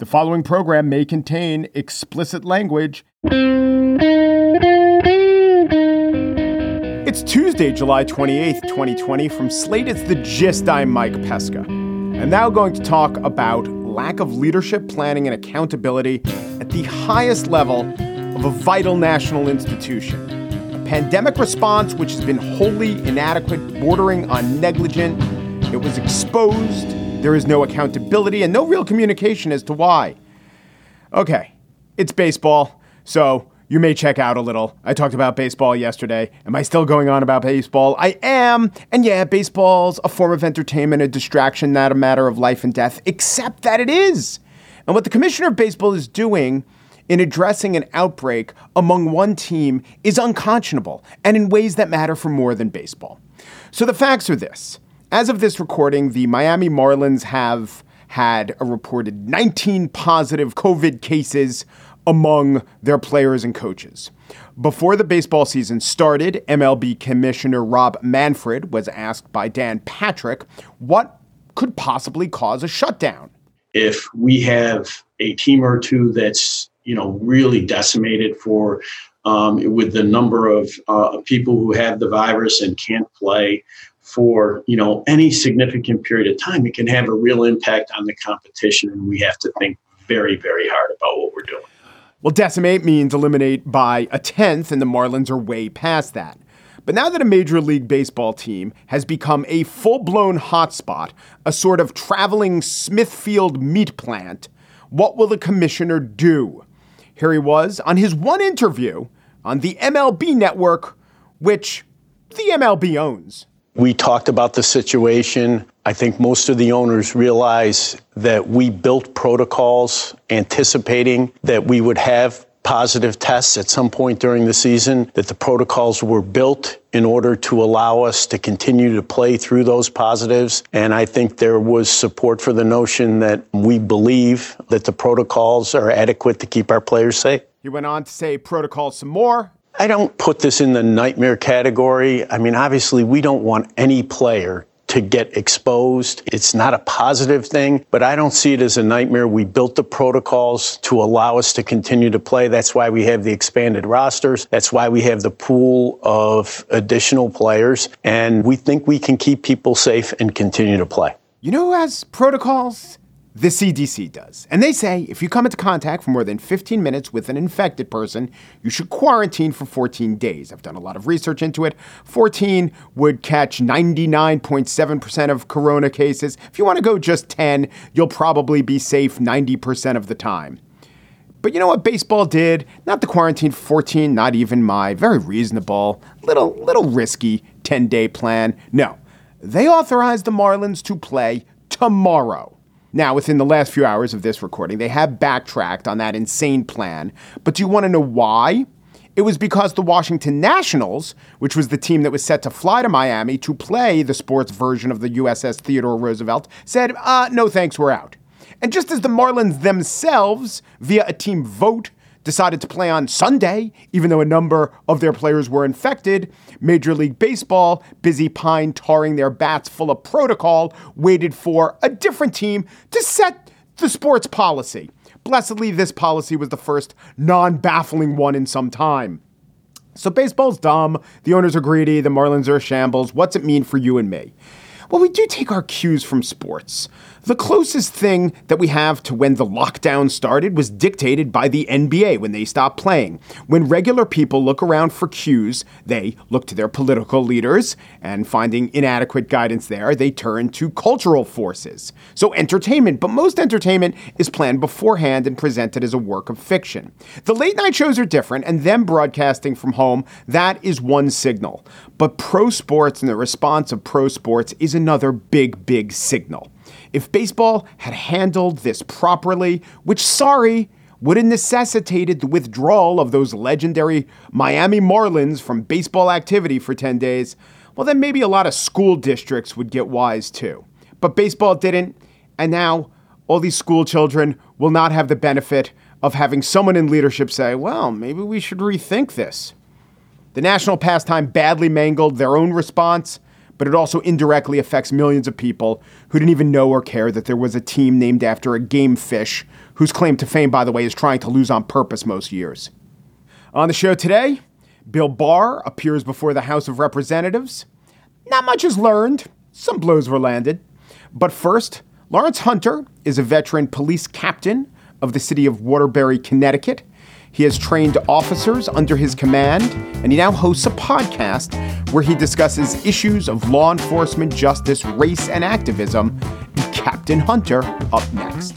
The following program may contain explicit language. It's Tuesday, July 28th, 2020. From Slate, it's The Gist. I'm Mike Pesca. I'm now going to talk about lack of leadership, planning, and accountability at the highest level of a vital national institution. A pandemic response which has been wholly inadequate, bordering on negligent. It was exposed there is no accountability and no real communication as to why. Okay, it's baseball, so you may check out a little. I talked about baseball yesterday. Am I still going on about baseball? I am. And yeah, baseball's a form of entertainment, a distraction, not a matter of life and death, except that it is. And what the commissioner of baseball is doing in addressing an outbreak among one team is unconscionable and in ways that matter for more than baseball. So the facts are this. As of this recording, the Miami Marlins have had a reported 19 positive COVID cases among their players and coaches. Before the baseball season started, MLB Commissioner Rob Manfred was asked by Dan Patrick what could possibly cause a shutdown. If we have a team or two that's you know really decimated for um, with the number of uh, people who have the virus and can't play, for you know any significant period of time, it can have a real impact on the competition, and we have to think very, very hard about what we're doing. Well, decimate means eliminate by a tenth, and the Marlins are way past that. But now that a Major League Baseball team has become a full blown hotspot, a sort of traveling Smithfield meat plant, what will the commissioner do? Here he was on his one interview on the MLB network, which the MLB owns. We talked about the situation. I think most of the owners realize that we built protocols anticipating that we would have positive tests at some point during the season, that the protocols were built in order to allow us to continue to play through those positives. And I think there was support for the notion that we believe that the protocols are adequate to keep our players safe. He went on to say protocols some more I don't put this in the nightmare category. I mean, obviously, we don't want any player to get exposed. It's not a positive thing, but I don't see it as a nightmare. We built the protocols to allow us to continue to play. That's why we have the expanded rosters. That's why we have the pool of additional players. And we think we can keep people safe and continue to play. You know who has protocols? The CDC does. And they say if you come into contact for more than 15 minutes with an infected person, you should quarantine for 14 days. I've done a lot of research into it. 14 would catch 99.7% of corona cases. If you want to go just 10, you'll probably be safe 90% of the time. But you know what baseball did? Not the quarantine 14, not even my very reasonable, little little risky 10-day plan. No. They authorized the Marlins to play tomorrow. Now, within the last few hours of this recording, they have backtracked on that insane plan. But do you want to know why? It was because the Washington Nationals, which was the team that was set to fly to Miami to play the sports version of the USS Theodore Roosevelt, said, uh, no thanks, we're out. And just as the Marlins themselves, via a team vote, decided to play on Sunday, even though a number of their players were infected. Major League Baseball, busy pine tarring their bats full of protocol, waited for a different team to set the sports policy. Blessedly, this policy was the first non baffling one in some time. So, baseball's dumb. The owners are greedy. The Marlins are shambles. What's it mean for you and me? Well, we do take our cues from sports. The closest thing that we have to when the lockdown started was dictated by the NBA when they stopped playing. When regular people look around for cues, they look to their political leaders, and finding inadequate guidance there, they turn to cultural forces. So, entertainment, but most entertainment is planned beforehand and presented as a work of fiction. The late night shows are different, and them broadcasting from home, that is one signal. But pro sports and the response of pro sports is another big, big signal. If baseball had handled this properly, which, sorry, would have necessitated the withdrawal of those legendary Miami Marlins from baseball activity for 10 days, well, then maybe a lot of school districts would get wise too. But baseball didn't, and now all these school children will not have the benefit of having someone in leadership say, well, maybe we should rethink this. The national pastime badly mangled their own response but it also indirectly affects millions of people who didn't even know or care that there was a team named after a game fish whose claim to fame, by the way, is trying to lose on purpose most years. On the show today, Bill Barr appears before the House of Representatives. Not much is learned, some blows were landed. But first, Lawrence Hunter is a veteran police captain of the city of Waterbury, Connecticut. He has trained officers under his command, and he now hosts a podcast where he discusses issues of law enforcement, justice, race, and activism. Captain Hunter up next.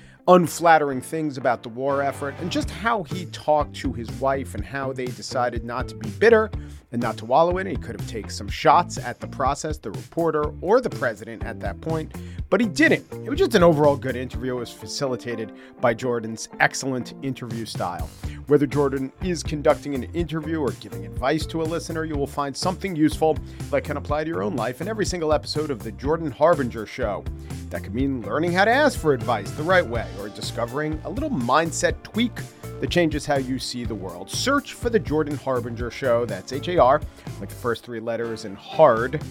unflattering things about the war effort and just how he talked to his wife and how they decided not to be bitter and not to wallow in it. He could have taken some shots at the process, the reporter, or the president at that point, but he didn't. It was just an overall good interview. It was facilitated by Jordan's excellent interview style. Whether Jordan is conducting an interview or giving advice to a listener, you will find something useful that can apply to your own life in every single episode of The Jordan Harbinger Show. That could mean learning how to ask for advice the right way or discovering a little mindset tweak that changes how you see the world. Search for The Jordan Harbinger Show. That's H A R, like the first three letters, in hard,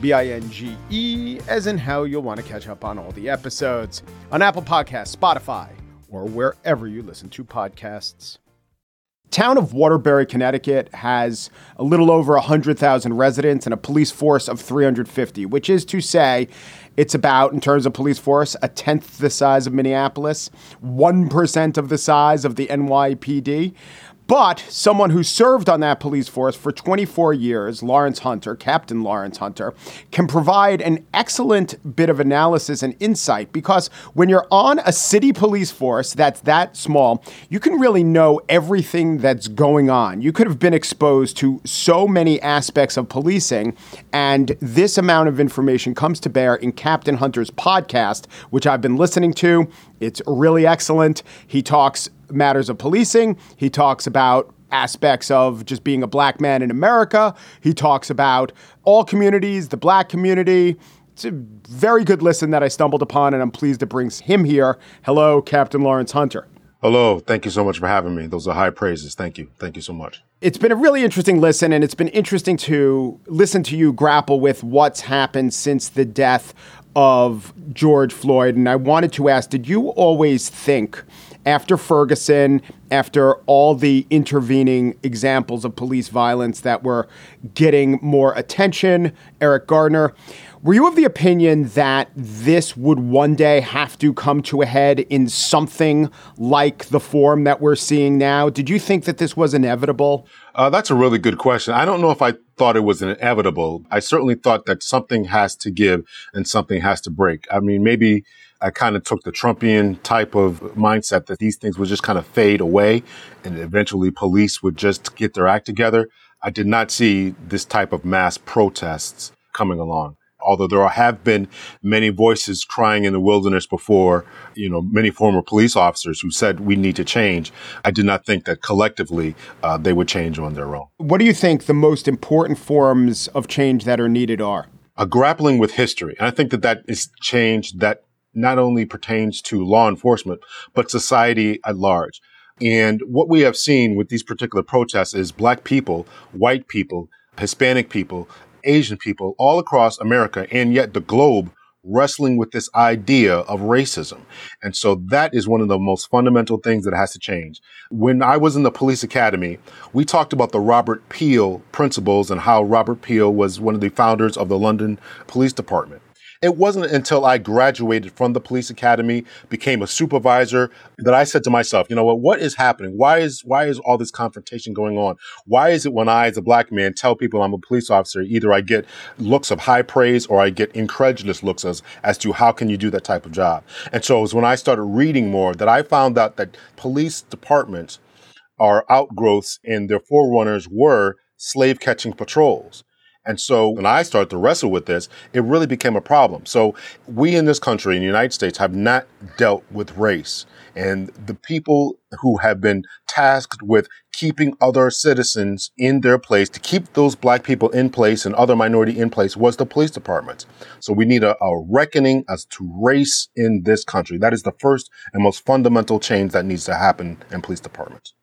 B I N G E, as in how you'll want to catch up on all the episodes on Apple Podcasts, Spotify, or wherever you listen to podcasts town of Waterbury, Connecticut has a little over 100,000 residents and a police force of 350, which is to say, it's about, in terms of police force, a tenth the size of Minneapolis, 1% of the size of the NYPD. But someone who served on that police force for 24 years, Lawrence Hunter, Captain Lawrence Hunter, can provide an excellent bit of analysis and insight because when you're on a city police force that's that small, you can really know everything that's going on. You could have been exposed to so many aspects of policing, and this amount of information comes to bear in Captain Hunter's podcast, which I've been listening to. It's really excellent. He talks matters of policing. He talks about aspects of just being a black man in America. He talks about all communities, the black community. It's a very good listen that I stumbled upon, and I'm pleased it brings him here. Hello, Captain Lawrence Hunter. Hello. Thank you so much for having me. Those are high praises. Thank you. Thank you so much. It's been a really interesting listen, and it's been interesting to listen to you grapple with what's happened since the death of George Floyd. And I wanted to ask Did you always think after Ferguson, after all the intervening examples of police violence that were getting more attention, Eric Garner, were you of the opinion that this would one day have to come to a head in something like the form that we're seeing now? Did you think that this was inevitable? Uh, that's a really good question. I don't know if I thought it was inevitable. I certainly thought that something has to give and something has to break. I mean, maybe I kind of took the Trumpian type of mindset that these things would just kind of fade away and eventually police would just get their act together. I did not see this type of mass protests coming along. Although there have been many voices crying in the wilderness before, you know, many former police officers who said we need to change. I did not think that collectively uh, they would change on their own. What do you think the most important forms of change that are needed are? A grappling with history. And I think that that is change that not only pertains to law enforcement, but society at large. And what we have seen with these particular protests is black people, white people, Hispanic people, Asian people all across America and yet the globe wrestling with this idea of racism. And so that is one of the most fundamental things that has to change. When I was in the police academy, we talked about the Robert Peel principles and how Robert Peel was one of the founders of the London Police Department. It wasn't until I graduated from the police academy, became a supervisor, that I said to myself, you know what, what is happening? Why is why is all this confrontation going on? Why is it when I, as a black man, tell people I'm a police officer, either I get looks of high praise or I get incredulous looks as, as to how can you do that type of job? And so it was when I started reading more that I found out that police departments are outgrowths and their forerunners were slave catching patrols. And so when I started to wrestle with this, it really became a problem. So we in this country, in the United States, have not dealt with race. And the people who have been tasked with keeping other citizens in their place, to keep those black people in place and other minority in place, was the police department. So we need a, a reckoning as to race in this country. That is the first and most fundamental change that needs to happen in police departments.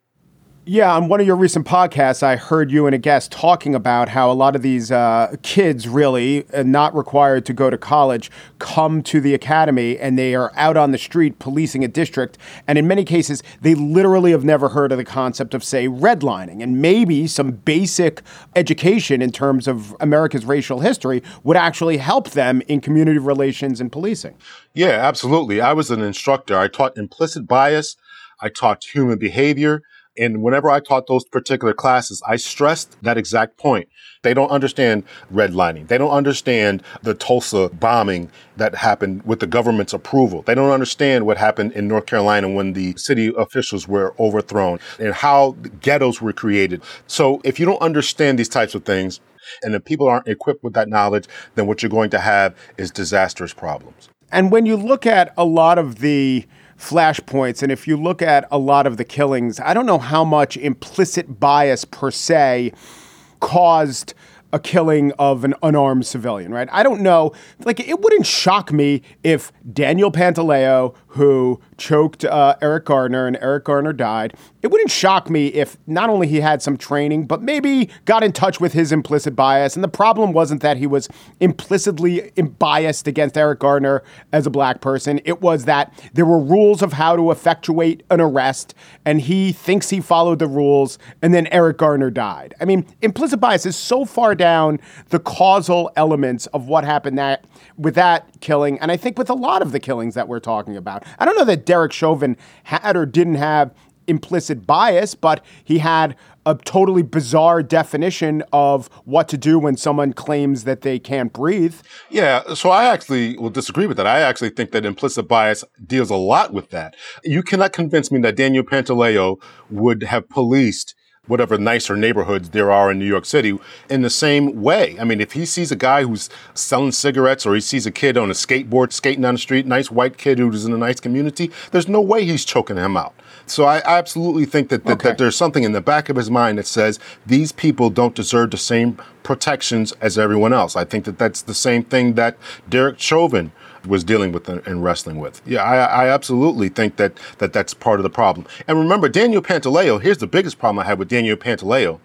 Yeah, on one of your recent podcasts, I heard you and a guest talking about how a lot of these uh, kids, really uh, not required to go to college, come to the academy and they are out on the street policing a district. And in many cases, they literally have never heard of the concept of, say, redlining. And maybe some basic education in terms of America's racial history would actually help them in community relations and policing. Yeah, absolutely. I was an instructor. I taught implicit bias, I taught human behavior. And whenever I taught those particular classes, I stressed that exact point. They don't understand redlining. They don't understand the Tulsa bombing that happened with the government's approval. They don't understand what happened in North Carolina when the city officials were overthrown and how ghettos were created. So if you don't understand these types of things, and if people aren't equipped with that knowledge, then what you're going to have is disastrous problems. And when you look at a lot of the flashpoints. And if you look at a lot of the killings, I don't know how much implicit bias per se caused a killing of an unarmed civilian, right? I don't know. Like, it wouldn't shock me if Daniel Pantaleo, who choked uh, Eric Garner and Eric Garner died, it wouldn't shock me if not only he had some training, but maybe got in touch with his implicit bias. And the problem wasn't that he was implicitly biased against Eric Garner as a black person. It was that there were rules of how to effectuate an arrest, and he thinks he followed the rules, and then Eric Garner died. I mean, implicit bias is so far down the causal elements of what happened that with that killing, and I think with a lot of the killings that we're talking about. I don't know that Derek Chauvin had or didn't have implicit bias, but he had a totally bizarre definition of what to do when someone claims that they can't breathe. Yeah, so I actually will disagree with that. I actually think that implicit bias deals a lot with that. You cannot convince me that Daniel Pantaleo would have policed whatever nicer neighborhoods there are in New York City in the same way. I mean, if he sees a guy who's selling cigarettes or he sees a kid on a skateboard skating down the street, nice white kid who's in a nice community, there's no way he's choking him out. So I absolutely think that, that, okay. that there's something in the back of his mind that says these people don't deserve the same protections as everyone else. I think that that's the same thing that Derek Chauvin was dealing with and wrestling with. Yeah, I, I, absolutely think that, that that's part of the problem. And remember, Daniel Pantaleo, here's the biggest problem I had with Daniel Pantaleo.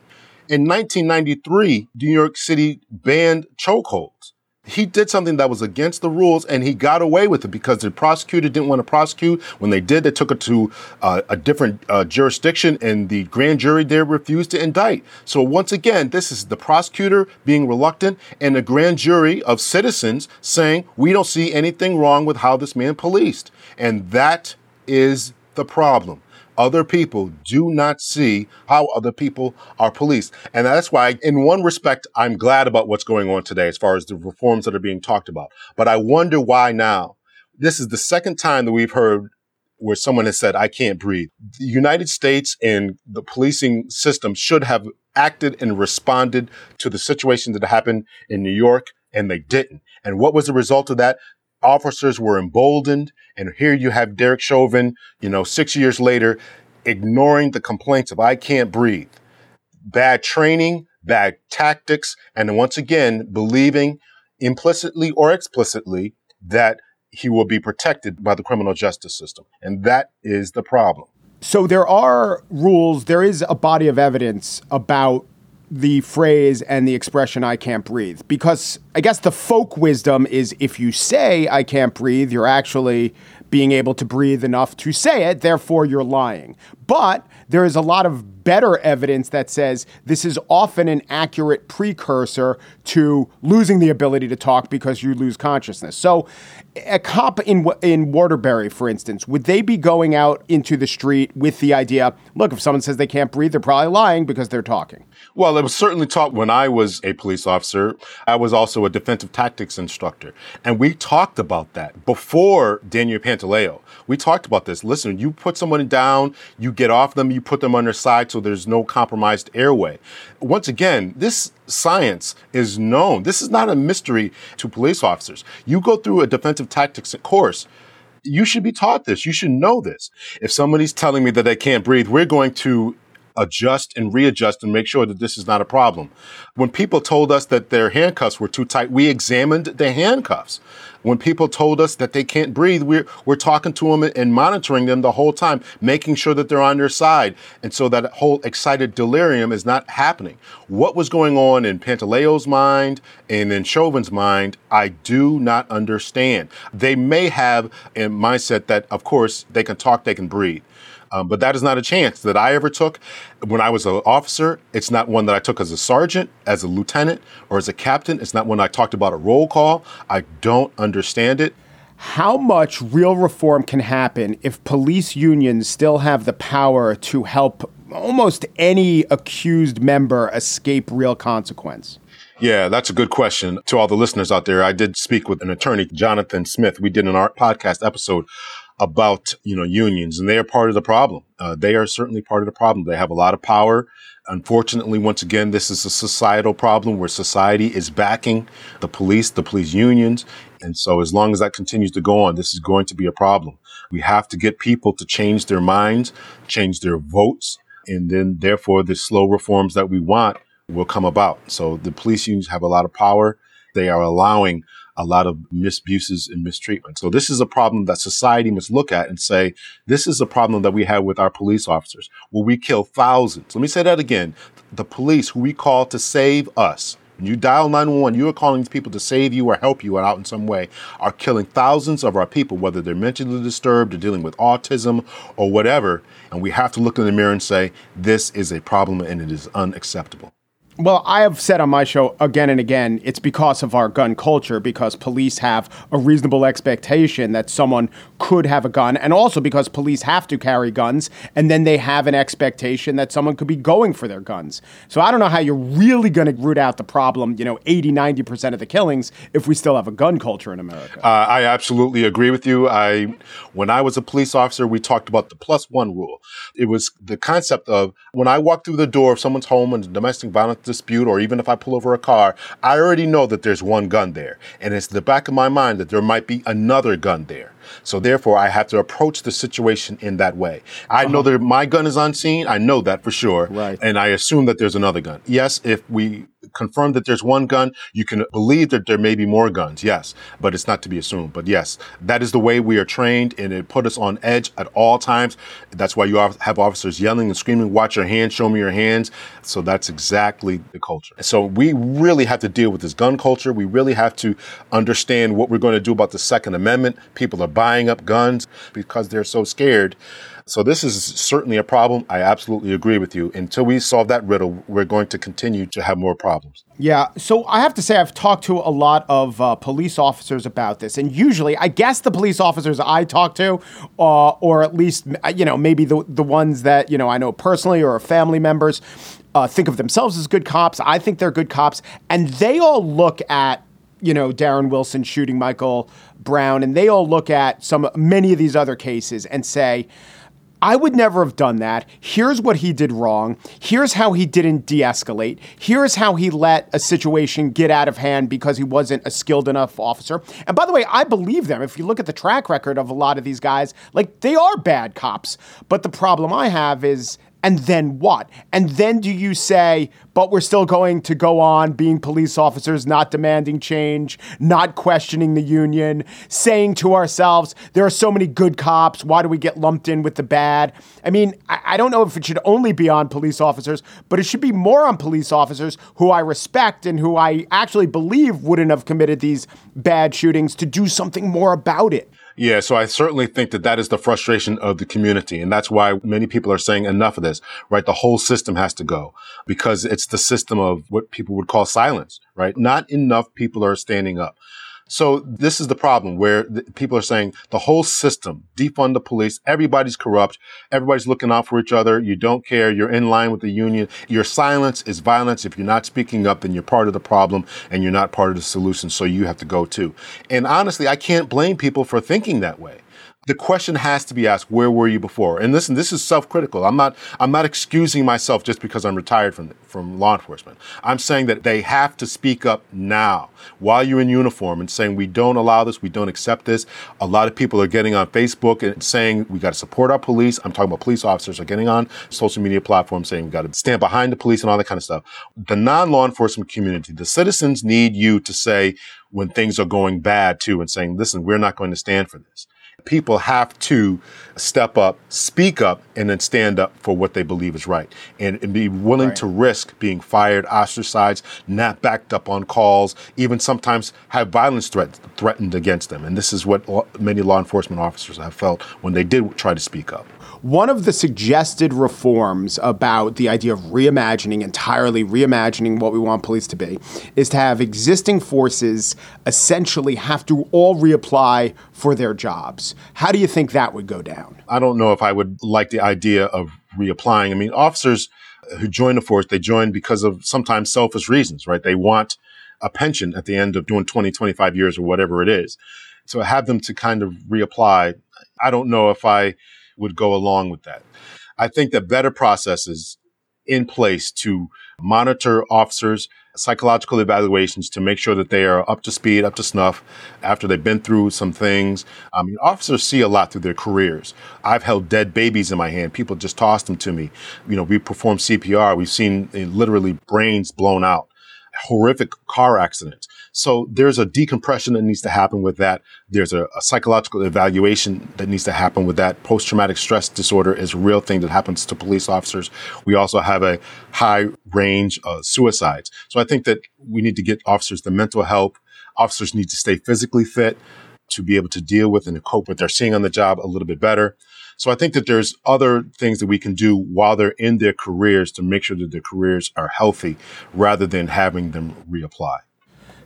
In 1993, New York City banned chokeholds he did something that was against the rules and he got away with it because the prosecutor didn't want to prosecute. When they did, they took it to uh, a different uh, jurisdiction and the grand jury there refused to indict. So once again, this is the prosecutor being reluctant and a grand jury of citizens saying, we don't see anything wrong with how this man policed. And that is the problem other people do not see how other people are policed. And that's why, in one respect, I'm glad about what's going on today as far as the reforms that are being talked about. But I wonder why now. This is the second time that we've heard where someone has said, I can't breathe. The United States and the policing system should have acted and responded to the situation that happened in New York, and they didn't. And what was the result of that? Officers were emboldened. And here you have Derek Chauvin, you know, six years later, ignoring the complaints of I can't breathe, bad training, bad tactics, and once again, believing implicitly or explicitly that he will be protected by the criminal justice system. And that is the problem. So there are rules, there is a body of evidence about the phrase and the expression I can't breathe because I guess the folk wisdom is if you say I can't breathe, you're actually being able to breathe enough to say it, therefore you're lying. But there is a lot of better evidence that says this is often an accurate precursor to losing the ability to talk because you lose consciousness. So, a cop in in Waterbury, for instance, would they be going out into the street with the idea, look, if someone says they can't breathe, they're probably lying because they're talking? Well, it was certainly taught when I was a police officer. I was also a defensive tactics instructor. And we talked about that before Daniel Pantaleo. We talked about this. Listen, you put someone down, you get off them, you put them on their side so there's no compromised airway. Once again, this science is known. This is not a mystery to police officers. You go through a defensive tactics course you should be taught this. You should know this. If somebody's telling me that they can't breathe, we're going to adjust and readjust and make sure that this is not a problem. When people told us that their handcuffs were too tight, we examined the handcuffs. When people told us that they can't breathe, we're, we're talking to them and monitoring them the whole time, making sure that they're on their side. And so that whole excited delirium is not happening. What was going on in Pantaleo's mind and in Chauvin's mind, I do not understand. They may have a mindset that, of course, they can talk, they can breathe. Um, but that is not a chance that I ever took when I was an officer. It's not one that I took as a sergeant, as a lieutenant, or as a captain. It's not one I talked about a roll call. I don't understand it. How much real reform can happen if police unions still have the power to help almost any accused member escape real consequence? Yeah, that's a good question to all the listeners out there. I did speak with an attorney, Jonathan Smith. We did an art podcast episode about you know unions, and they are part of the problem. Uh, they are certainly part of the problem. They have a lot of power. Unfortunately, once again, this is a societal problem where society is backing the police, the police unions, and so as long as that continues to go on, this is going to be a problem. We have to get people to change their minds, change their votes, and then therefore the slow reforms that we want will come about. So the police unions have a lot of power. They are allowing a lot of misuses and mistreatment. So this is a problem that society must look at and say, this is a problem that we have with our police officers. Will we kill thousands? Let me say that again. The police who we call to save us. When you dial 911, you are calling these people to save you or help you out in some way, are killing thousands of our people, whether they're mentally disturbed or dealing with autism or whatever. And we have to look in the mirror and say, this is a problem and it is unacceptable. Well, I have said on my show again and again, it's because of our gun culture, because police have a reasonable expectation that someone could have a gun, and also because police have to carry guns, and then they have an expectation that someone could be going for their guns. So I don't know how you're really going to root out the problem, you know, 80, 90% of the killings if we still have a gun culture in America. Uh, I absolutely agree with you. I, when I was a police officer, we talked about the plus one rule. It was the concept of when I walk through the door of someone's home and domestic violence dispute, or even if I pull over a car, I already know that there's one gun there. And it's the back of my mind that there might be another gun there. So therefore, I have to approach the situation in that way. I uh-huh. know that my gun is unseen. I know that for sure. Right. And I assume that there's another gun. Yes, if we confirm that there's one gun, you can believe that there may be more guns. Yes, but it's not to be assumed. But yes, that is the way we are trained and it put us on edge at all times. That's why you have officers yelling and screaming, watch your hands, show me your hands. So that's exactly the culture. So we really have to deal with this gun culture. We really have to understand what we're going to do about the Second Amendment. People are buying up guns because they're so scared. So this is certainly a problem. I absolutely agree with you. Until we solve that riddle, we're going to continue to have more problems. Yeah. So I have to say, I've talked to a lot of uh, police officers about this, and usually, I guess the police officers I talk to, uh, or at least you know maybe the the ones that you know I know personally or family members. Uh, think of themselves as good cops. I think they're good cops, and they all look at you know, Darren Wilson shooting Michael Brown, and they all look at some many of these other cases and say, I would never have done that. Here's what he did wrong. Here's how he didn't de escalate. Here's how he let a situation get out of hand because he wasn't a skilled enough officer. And by the way, I believe them. If you look at the track record of a lot of these guys, like they are bad cops. But the problem I have is and then what? And then do you say, but we're still going to go on being police officers, not demanding change, not questioning the union, saying to ourselves, there are so many good cops. Why do we get lumped in with the bad? I mean, I, I don't know if it should only be on police officers, but it should be more on police officers who I respect and who I actually believe wouldn't have committed these bad shootings to do something more about it. Yeah, so I certainly think that that is the frustration of the community. And that's why many people are saying enough of this, right? The whole system has to go because it's the system of what people would call silence, right? Not enough people are standing up. So this is the problem where the, people are saying the whole system, defund the police, everybody's corrupt, everybody's looking out for each other, you don't care, you're in line with the union. Your silence is violence. If you're not speaking up, then you're part of the problem and you're not part of the solution, so you have to go too. And honestly, I can't blame people for thinking that way the question has to be asked, where were you before? And listen, this is self-critical. I'm not, I'm not excusing myself just because I'm retired from, from law enforcement. I'm saying that they have to speak up now while you're in uniform and saying, we don't allow this, we don't accept this. A lot of people are getting on Facebook and saying, we got to support our police. I'm talking about police officers are getting on social media platforms saying we got to stand behind the police and all that kind of stuff. The non-law enforcement community, the citizens need you to say when things are going bad too and saying, listen, we're not going to stand for this people have to step up, speak up, and then stand up for what they believe is right and, and be willing right. to risk being fired, ostracized, not backed up on calls, even sometimes have violence threat, threatened against them. And this is what many law enforcement officers have felt when they did try to speak up. One of the suggested reforms about the idea of reimagining, entirely reimagining what we want police to be, is to have existing forces essentially have to all reapply for their jobs. How do you think that would go down? I don't know if I would like the idea of reapplying. I mean, officers who join the force, they join because of sometimes selfish reasons, right? They want a pension at the end of doing 20, 25 years or whatever it is. So have them to kind of reapply. I don't know if I would go along with that. I think that better processes in place to monitor officers, psychological evaluations to make sure that they are up to speed, up to snuff after they've been through some things. I mean, officers see a lot through their careers. I've held dead babies in my hand. People just tossed them to me. You know, we perform CPR. We've seen uh, literally brains blown out horrific car accidents. So there's a decompression that needs to happen with that. There's a, a psychological evaluation that needs to happen with that. Post traumatic stress disorder is a real thing that happens to police officers. We also have a high range of suicides. So I think that we need to get officers the mental help. Officers need to stay physically fit to be able to deal with and to cope with what they're seeing on the job a little bit better. So I think that there's other things that we can do while they're in their careers to make sure that their careers are healthy rather than having them reapply.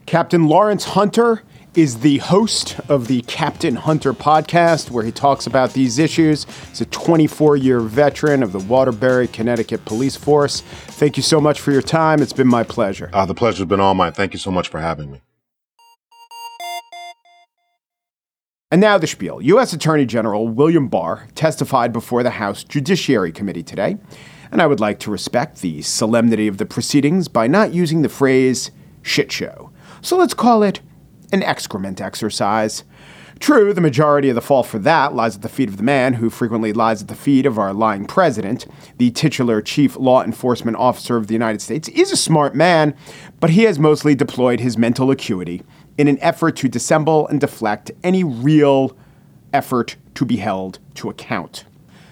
Captain Lawrence Hunter is the host of the Captain Hunter podcast, where he talks about these issues. He's a 24 year veteran of the Waterbury, Connecticut Police Force. Thank you so much for your time. It's been my pleasure. Uh, the pleasure's been all mine. Thank you so much for having me. And now the spiel. U.S. Attorney General William Barr testified before the House Judiciary Committee today, and I would like to respect the solemnity of the proceedings by not using the phrase shit show. So let's call it an excrement exercise. True, the majority of the fault for that lies at the feet of the man who frequently lies at the feet of our lying president. The titular chief law enforcement officer of the United States is a smart man, but he has mostly deployed his mental acuity in an effort to dissemble and deflect any real effort to be held to account.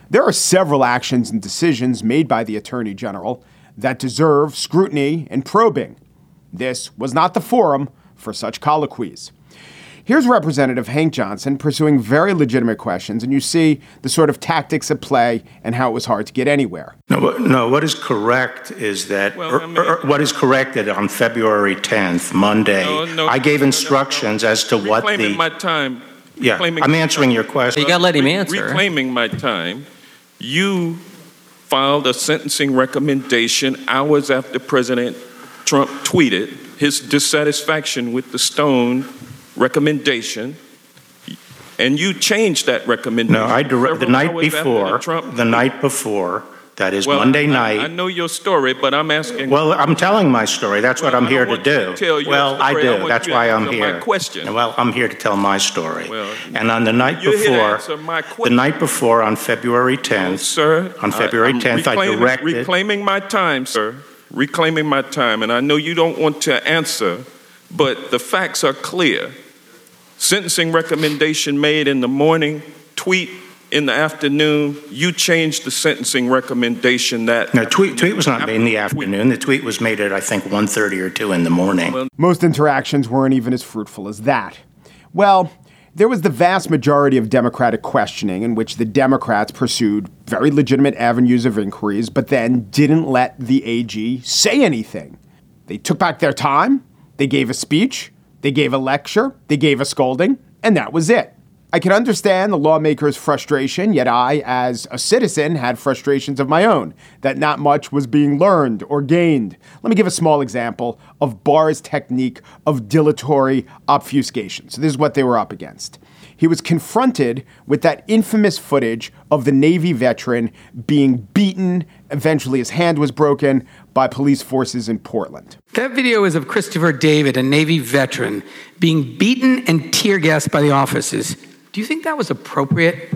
There are several actions and decisions made by the Attorney General that deserve scrutiny and probing. This was not the forum for such colloquies. Here's Representative Hank Johnson pursuing very legitimate questions, and you see the sort of tactics at play and how it was hard to get anywhere. No, no what is correct is that well, er, I mean, er, what is corrected on February 10th, Monday, no, no, I gave instructions as to what the. my time. Yeah, I'm answering your question. You got to let him answer. Reclaiming my time, you filed a sentencing recommendation hours after President Trump tweeted his dissatisfaction with the Stone recommendation, and you changed that recommendation. No, I direct the night before. The, night before. That is well, Monday I, night. I know your story, but I'm asking. Well, I'm telling my story. That's well, what I'm here to do. To well, I do. I That's why I'm here. My question. Well, I'm here to tell my story. Well, and on the night before, the night before, on February 10th, oh, sir, on February 10th, I directed. Reclaiming my time, sir. Reclaiming my time, and I know you don't want to answer, but the facts are clear. Sentencing recommendation made in the morning, tweet in the afternoon. You changed the sentencing recommendation that. No, tweet, tweet was not made in the afternoon. The tweet was made at, I think, 1.30 or 2 in the morning. Most interactions weren't even as fruitful as that. Well, There was the vast majority of Democratic questioning in which the Democrats pursued very legitimate avenues of inquiries, but then didn't let the AG say anything. They took back their time, they gave a speech, they gave a lecture, they gave a scolding, and that was it. I can understand the lawmakers' frustration, yet I, as a citizen, had frustrations of my own that not much was being learned or gained. Let me give a small example of Barr's technique of dilatory obfuscation. So, this is what they were up against. He was confronted with that infamous footage of the Navy veteran being beaten. Eventually, his hand was broken by police forces in Portland. That video is of Christopher David, a Navy veteran, being beaten and tear gassed by the officers. Do you think that was appropriate?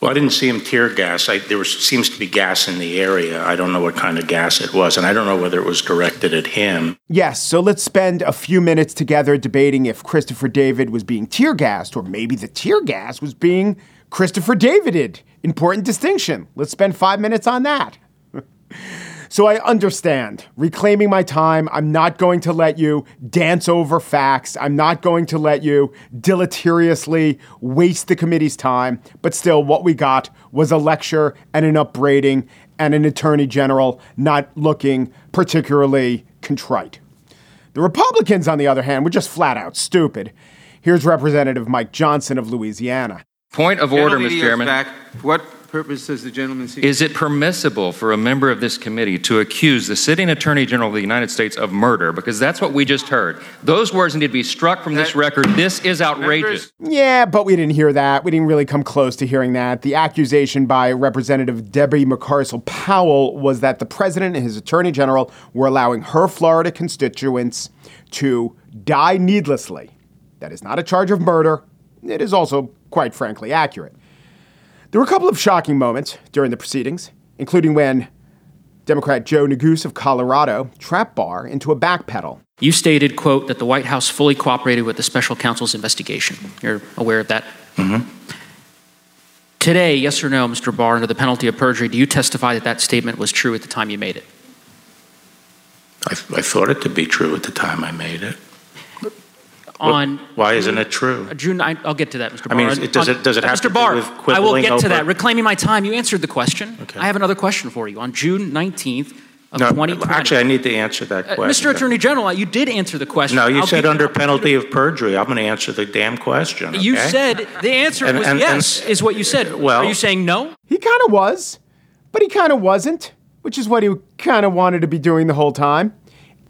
Well, I didn't see him tear gas. I, there was, seems to be gas in the area. I don't know what kind of gas it was, and I don't know whether it was directed at him. Yes, so let's spend a few minutes together debating if Christopher David was being tear gassed, or maybe the tear gas was being Christopher Davided. Important distinction. Let's spend five minutes on that. So I understand reclaiming my time. I'm not going to let you dance over facts. I'm not going to let you deleteriously waste the committee's time. But still, what we got was a lecture and an upbraiding and an attorney general not looking particularly contrite. The Republicans, on the other hand, were just flat out stupid. Here's Representative Mike Johnson of Louisiana. Point of order, Mr. Chairman. Back. What purpose does the gentleman seek? Is it permissible for a member of this committee to accuse the sitting Attorney General of the United States of murder? Because that's what we just heard. Those words need to be struck from this record. This is outrageous. Yeah, but we didn't hear that. We didn't really come close to hearing that. The accusation by Representative Debbie Mucarsel-Powell was that the president and his attorney general were allowing her Florida constituents to die needlessly. That is not a charge of murder. It is also, quite frankly, accurate. There were a couple of shocking moments during the proceedings, including when Democrat Joe Neguse of Colorado trapped Barr into a backpedal. You stated, quote, that the White House fully cooperated with the special counsel's investigation. You're aware of that? Mm-hmm. Today, yes or no, Mr. Barr, under the penalty of perjury, do you testify that that statement was true at the time you made it? I, I thought it to be true at the time I made it. On Why isn't it true? June, I, will get to that, Mr. Barr. I mean, Barr. it- does On- it- does it have Mr. to do Barr, with I will quibbling get to that. Reclaiming my time, you answered the question. Okay. I have another question for you. On June 19th of No, 2020. actually, I need to answer that Uh, question. Mr. Attorney General, you did answer the question. No, you I'll said under penalty of perjury. I'm going to answer the damn question. You said the answer And- was and- yes, and- is what you said. Well- Are you saying no? He kind of was, but he kind of wasn't, which is what he kind of wanted to be doing the whole time.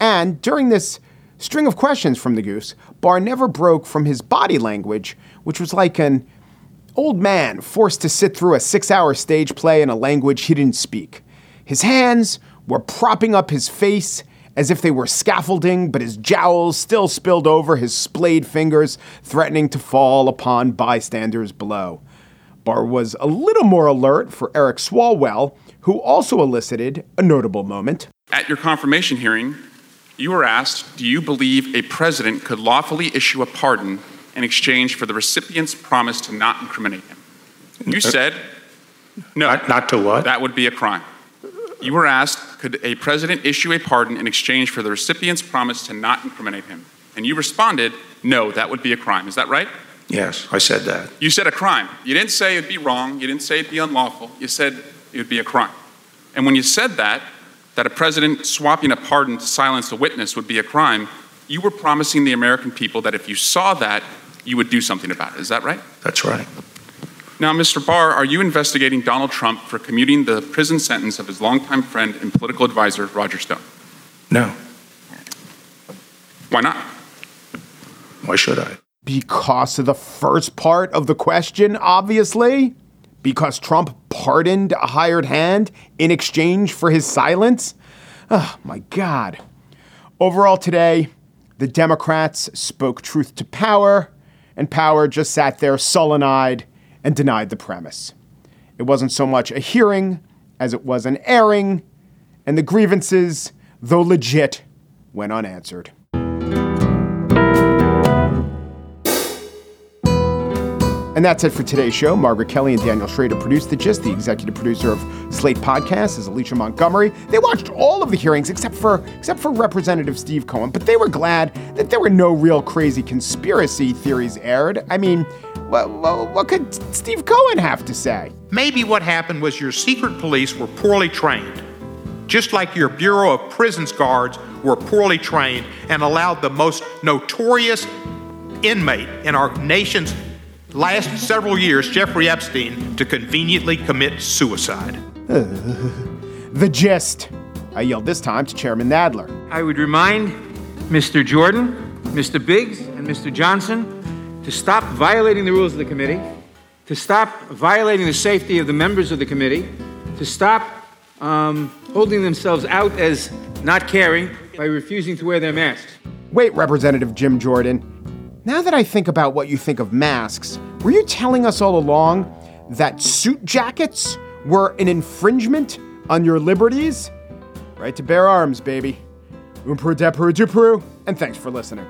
And during this string of questions from Neguse, Barr never broke from his body language, which was like an old man forced to sit through a six hour stage play in a language he didn't speak. His hands were propping up his face as if they were scaffolding, but his jowls still spilled over his splayed fingers, threatening to fall upon bystanders below. Barr was a little more alert for Eric Swalwell, who also elicited a notable moment. At your confirmation hearing, you were asked, Do you believe a president could lawfully issue a pardon in exchange for the recipient's promise to not incriminate him? You uh, said, No. Not, not to what? That would be a crime. You were asked, Could a president issue a pardon in exchange for the recipient's promise to not incriminate him? And you responded, No, that would be a crime. Is that right? yes, I said that. You said a crime. You didn't say it'd be wrong. You didn't say it'd be unlawful. You said it would be a crime. And when you said that, that a president swapping a pardon to silence a witness would be a crime, you were promising the American people that if you saw that, you would do something about it. Is that right? That's right. Now, Mr. Barr, are you investigating Donald Trump for commuting the prison sentence of his longtime friend and political advisor, Roger Stone? No. Why not? Why should I? Because of the first part of the question, obviously. Because Trump pardoned a hired hand in exchange for his silence. Oh, my God. Overall, today, the Democrats spoke truth to power, and power just sat there sullen eyed and denied the premise. It wasn't so much a hearing as it was an airing, and the grievances, though legit, went unanswered. And that's it for today's show. Margaret Kelley and Daniel Schroeder produced The Gist. The executive producer of Slate Podcast is Alicia Montgomery. They watched all of the hearings except for except for Representative Steve Cohen, but they were glad that there were no real crazy conspiracy theories aired. I mean, what, what, what could Steve Cohen have to say? Maybe what happened was your secret police were poorly trained, just like your Bureau of Prisons guards were poorly trained and allowed the most notorious inmate in our nation's last several years, Jeffrey Epstein, to conveniently commit suicide. the gist. I yelled this time to Chairman Nadler. I would remind Mr. Jordan, Mr. Biggs, and Mr. Johnson to stop violating the rules of the committee, to stop violating the safety of the members of the committee, to stop um, holding themselves out as not caring by refusing to wear their masks. Wait, Representative Jim Jordan. Now that I think about what you think of masks, were you telling us all along that suit jackets were an infringement on your liberties? Right to bear arms, baby. Umpru depru dupru, and thanks for listening.